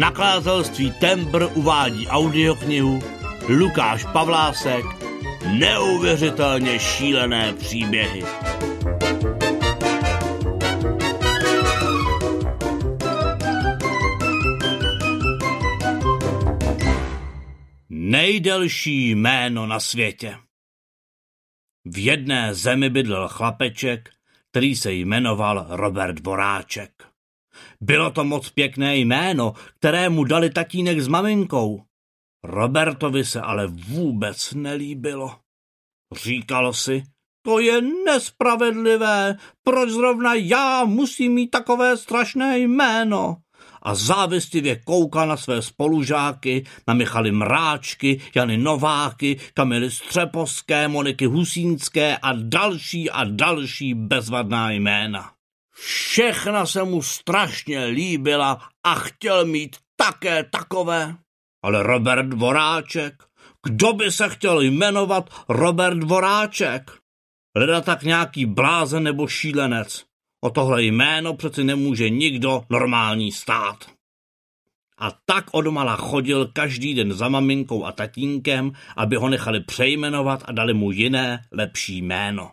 Nakladatelství Tembr uvádí audioknihu Lukáš Pavlásek Neuvěřitelně šílené příběhy. Nejdelší jméno na světě. V jedné zemi bydlel chlapeček, který se jmenoval Robert Voráček. Bylo to moc pěkné jméno, kterému dali tatínek s maminkou. Robertovi se ale vůbec nelíbilo. Říkalo si, to je nespravedlivé, proč zrovna já musím mít takové strašné jméno a závistivě koukal na své spolužáky, na Michaly Mráčky, Jany Nováky, Kamily Střepovské, Moniky Husínské a další a další bezvadná jména. Všechna se mu strašně líbila a chtěl mít také takové. Ale Robert Dvoráček, kdo by se chtěl jmenovat Robert Dvoráček? Leda tak nějaký blázen nebo šílenec. O tohle jméno přeci nemůže nikdo normální stát. A tak odmala chodil každý den za maminkou a tatínkem, aby ho nechali přejmenovat a dali mu jiné, lepší jméno.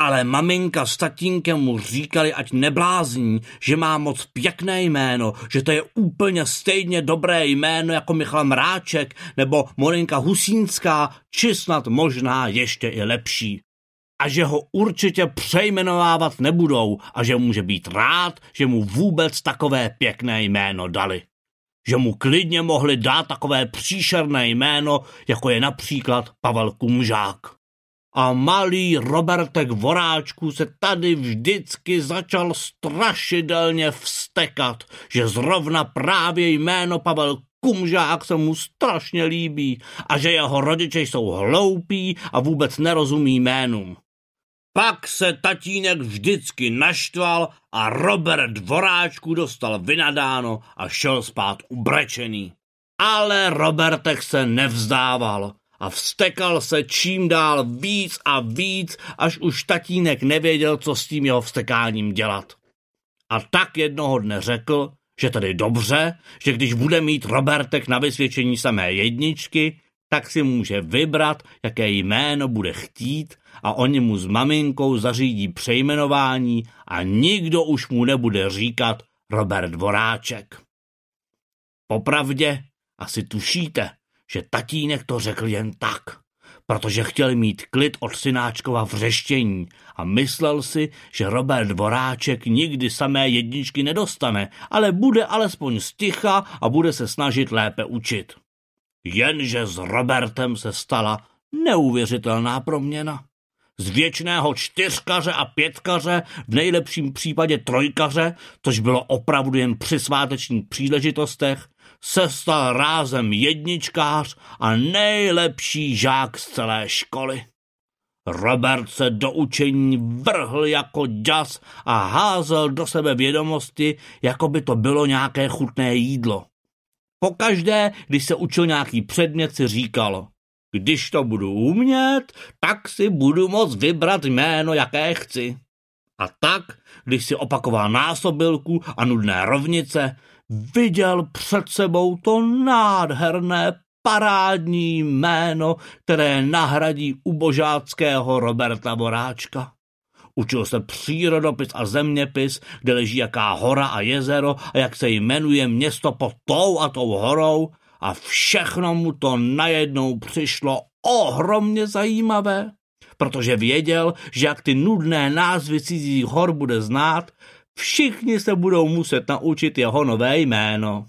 Ale maminka s tatínkem mu říkali, ať neblázní, že má moc pěkné jméno, že to je úplně stejně dobré jméno jako Michal Mráček nebo Moninka Husínská, či snad možná ještě i lepší a že ho určitě přejmenovávat nebudou a že může být rád, že mu vůbec takové pěkné jméno dali. Že mu klidně mohli dát takové příšerné jméno, jako je například Pavel Kumžák. A malý Robertek Voráčku se tady vždycky začal strašidelně vstekat, že zrovna právě jméno Pavel Kumžák se mu strašně líbí a že jeho rodiče jsou hloupí a vůbec nerozumí jménům. Pak se tatínek vždycky naštval a Robert Dvoráčku dostal vynadáno a šel spát ubrečený. Ale Robertek se nevzdával a vstekal se čím dál víc a víc, až už tatínek nevěděl, co s tím jeho vstekáním dělat. A tak jednoho dne řekl, že tedy dobře, že když bude mít Robertek na vysvědčení samé jedničky, tak si může vybrat, jaké jméno bude chtít a oni mu s maminkou zařídí přejmenování a nikdo už mu nebude říkat Robert Dvoráček. Popravdě asi tušíte, že tatínek to řekl jen tak, protože chtěl mít klid od synáčkova vřeštění a myslel si, že Robert Dvoráček nikdy samé jedničky nedostane, ale bude alespoň sticha a bude se snažit lépe učit. Jenže s Robertem se stala neuvěřitelná proměna. Z věčného čtyřkaře a pětkaře, v nejlepším případě trojkaře, což bylo opravdu jen při svátečních příležitostech, se stal rázem jedničkář a nejlepší žák z celé školy. Robert se do učení vrhl jako ďas a házel do sebe vědomosti, jako by to bylo nějaké chutné jídlo. Pokaždé, když se učil nějaký předmět, si říkal, když to budu umět, tak si budu moct vybrat jméno, jaké chci. A tak, když si opakoval násobilku a nudné rovnice, viděl před sebou to nádherné parádní jméno, které nahradí ubožáckého Roberta Boráčka. Učil se přírodopis a zeměpis, kde leží jaká hora a jezero a jak se jmenuje město pod tou a tou horou a všechno mu to najednou přišlo ohromně zajímavé, protože věděl, že jak ty nudné názvy cizích hor bude znát, všichni se budou muset naučit jeho nové jméno.